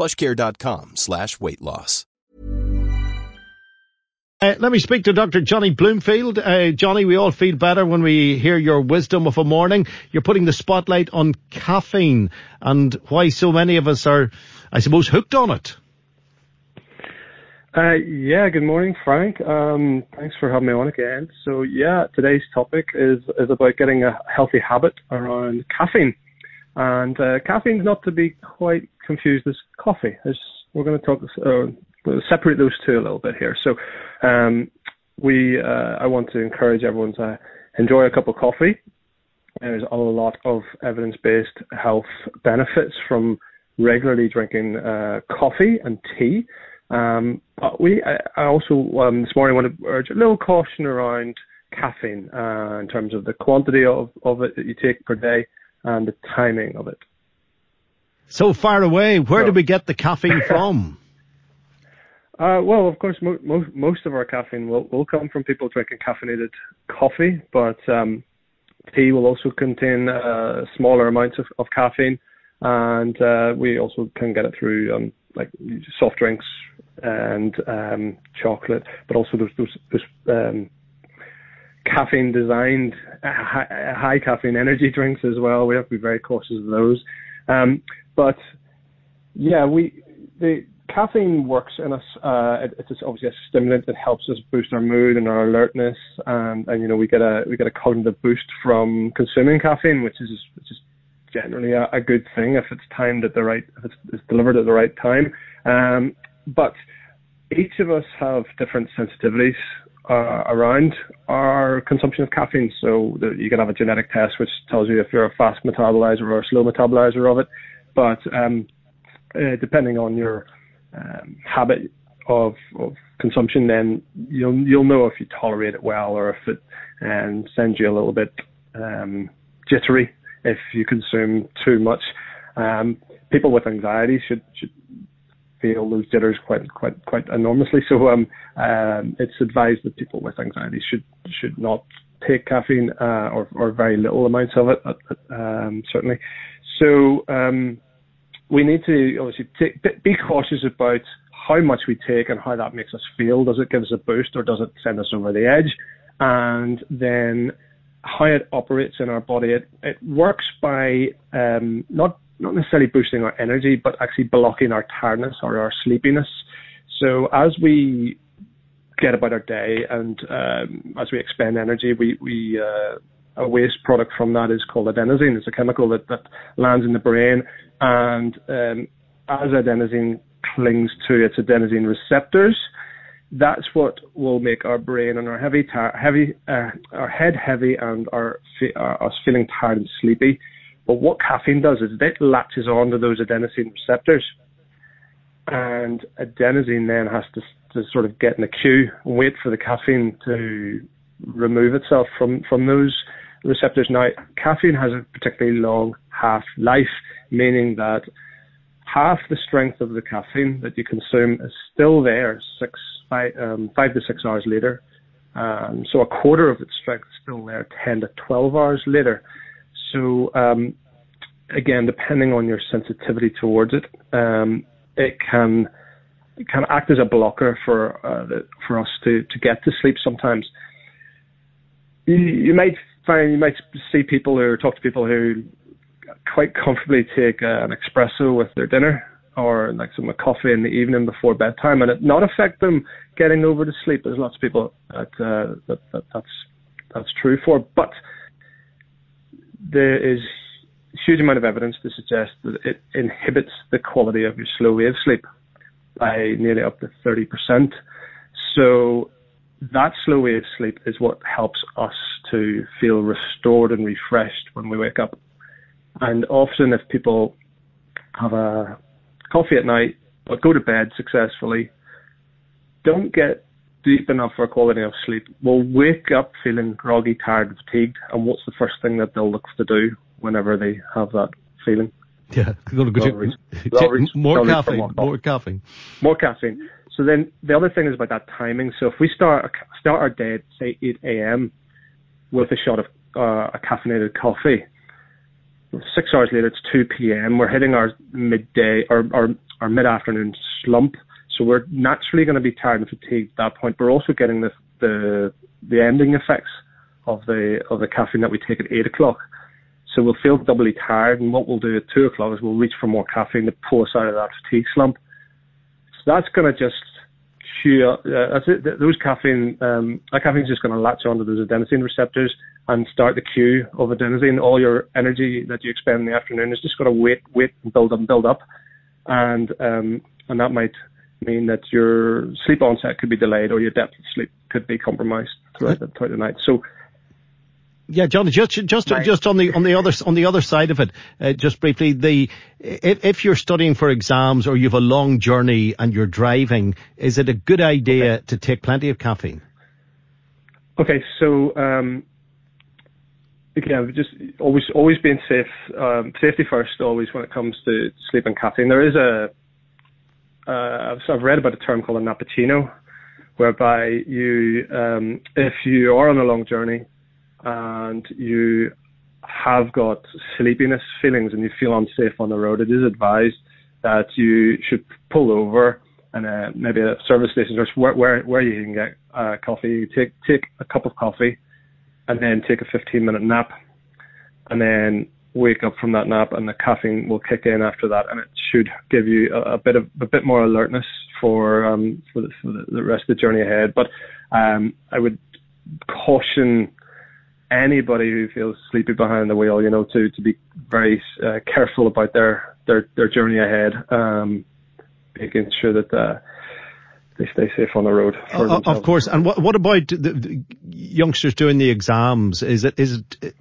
plushcare.com slash weight loss. Uh, let me speak to Dr. Jonny Bloomfield. Uh, Jonny, we all feel better when we hear your wisdom of a morning. You're putting the spotlight on caffeine and why so many of us are, I suppose, hooked on it. Uh, yeah, good morning, Frank. Um, thanks for having me on again. So, yeah, today's topic is, is about getting a healthy habit around caffeine. And uh, caffeine is not to be quite confused as coffee. As we're going to talk, uh, separate those two a little bit here. So, um, we, uh, I want to encourage everyone to enjoy a cup of coffee. There's a lot of evidence-based health benefits from regularly drinking uh, coffee and tea. Um, but we, I, I also um, this morning want to urge a little caution around caffeine uh, in terms of the quantity of, of it that you take per day and the timing of it. So far away, where so, do we get the caffeine from? Uh, well, of course, mo- most most of our caffeine will, will come from people drinking caffeinated coffee, but um, tea will also contain uh, smaller amounts of, of caffeine, and uh, we also can get it through um, like soft drinks and um, chocolate, but also those those, those um, caffeine designed uh, high, high, caffeine energy drinks as well. We have to be very cautious of those. Um, but yeah, we the caffeine works in us. Uh, it, it's obviously a stimulant that helps us boost our mood and our alertness, and, and you know we get a we get a cognitive boost from consuming caffeine, which is is generally a, a good thing if it's timed at the right if it's, it's delivered at the right time. Um, but each of us have different sensitivities uh, around our consumption of caffeine. So the, you can have a genetic test which tells you if you're a fast metabolizer or a slow metabolizer of it. But um, uh, depending on your um, habit of, of consumption, then you'll you'll know if you tolerate it well or if it um, sends you a little bit um, jittery if you consume too much. Um, people with anxiety should should feel those jitters quite quite quite enormously. So um, um, it's advised that people with anxiety should should not take caffeine uh, or or very little amounts of it, um, certainly. So um, we need to obviously take, be cautious about how much we take and how that makes us feel. Does it give us a boost or does it send us over the edge? And then how it operates in our body. It, it works by um, not not necessarily boosting our energy, but actually blocking our tiredness or our sleepiness. So as we get about our day and um, as we expend energy, we, we uh, a waste product from that is called adenosine. It's a chemical that, that lands in the brain, and um, as adenosine clings to its adenosine receptors, that's what will make our brain and our heavy, tar- heavy, uh, our head heavy and our, uh, us feeling tired and sleepy. But what caffeine does is it latches onto those adenosine receptors, and adenosine then has to, to sort of get in the queue and wait for the caffeine to remove itself from from those receptors. Now, caffeine has a particularly long half life, meaning that half the strength of the caffeine that you consume is still there six, five, um, five to six hours later. Um, so a quarter of its strength is still there 10 to 12 hours later. So um, again, depending on your sensitivity towards it, um, it can it can act as a blocker for uh, the, for us to, to get to sleep. Sometimes you, you might find you might see people or talk to people who quite comfortably take uh, an espresso with their dinner, or like some coffee in the evening before bedtime, and it not affect them getting over to sleep. There's lots of people that, uh, that, that that's that's true for, but there is huge amount of evidence to suggest that it inhibits the quality of your slow wave sleep by nearly up to 30%. So that slow wave sleep is what helps us to feel restored and refreshed when we wake up. And often, if people have a coffee at night but go to bed successfully, don't get deep enough for quality of sleep, will wake up feeling groggy, tired, fatigued. And what's the first thing that they'll look to do whenever they have that feeling? Yeah, go to reach, reach, more caffeine, more, more caffeine, more caffeine. So then the other thing is about that timing. So if we start start our day at say 8 a.m. with a shot of uh, a caffeinated coffee, six hours later it's 2 p.m. We're hitting our midday or our, our mid afternoon slump. So we're naturally going to be tired and fatigued at that point. We're also getting the the the ending effects of the of the caffeine that we take at eight o'clock. So we'll feel doubly tired, and what we'll do at two o'clock is we'll reach for more caffeine to pull us out of that fatigue slump. So that's going to just cue. Uh, that's it. Those caffeine, um, that caffeine is just going to latch onto those adenosine receptors and start the queue of adenosine. All your energy that you expend in the afternoon is just going to wait, wait, and build up, and build up, and um, and that might mean that your sleep onset could be delayed or your depth of sleep could be compromised throughout the, throughout the night. So yeah, Jonny, just just just on the on the other on the other side of it, uh, just briefly, the if, if you're studying for exams or you've a long journey and you're driving, is it a good idea okay. to take plenty of caffeine? Okay, so um, again, just always always being safe, um, safety first, always when it comes to sleep and caffeine. There is a uh, I've read about a term called a nappuccino, whereby you, um, if you are on a long journey and you have got sleepiness feelings and you feel unsafe on the road, it is advised that you should pull over and uh, maybe a service station where, where, where you can get uh, coffee. You take take a cup of coffee and then take a 15 minute nap and then wake up from that nap and the caffeine will kick in after that and it should give you a, a bit of a bit more alertness for um for the, for the rest of the journey ahead but um I would caution anybody who feels sleepy behind the wheel, you know, to to be very uh, careful about their their their journey ahead, um, making sure that uh, they stay safe on the road. Uh, of course. And what what about the, the, youngsters doing the exams? Is it is it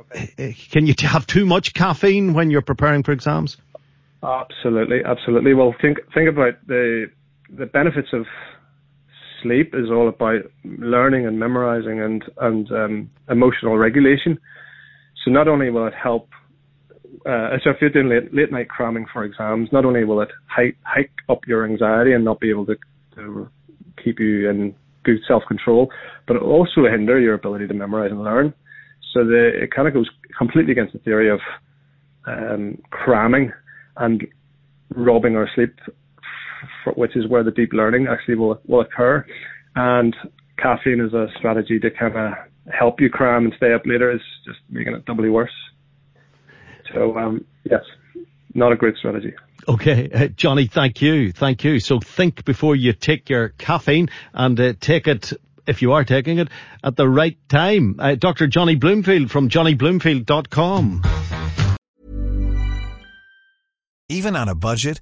can you have too much caffeine when you're preparing for exams? Absolutely, absolutely. Well, think think about the the benefits of sleep is all about learning and memorizing and and um, emotional regulation. So not only will it help, uh, so if you're doing late, late night cramming for exams, not only will it hike, hike up your anxiety and not be able to, to keep you in good self control, but it also hinder your ability to memorize and learn. So the, it kind of goes completely against the theory of um, cramming and robbing our sleep which is where the deep learning actually will will occur. And caffeine is a strategy to kind of help you cram and stay up later is just making it doubly worse. So um, yes, not a great strategy. Okay, uh, Jonny, thank you, thank you. So think before you take your caffeine and uh, take it if you are taking it at the right time. Uh, Dr. Jonny Bloomfield from jonnybloomfield.com. Even on a budget.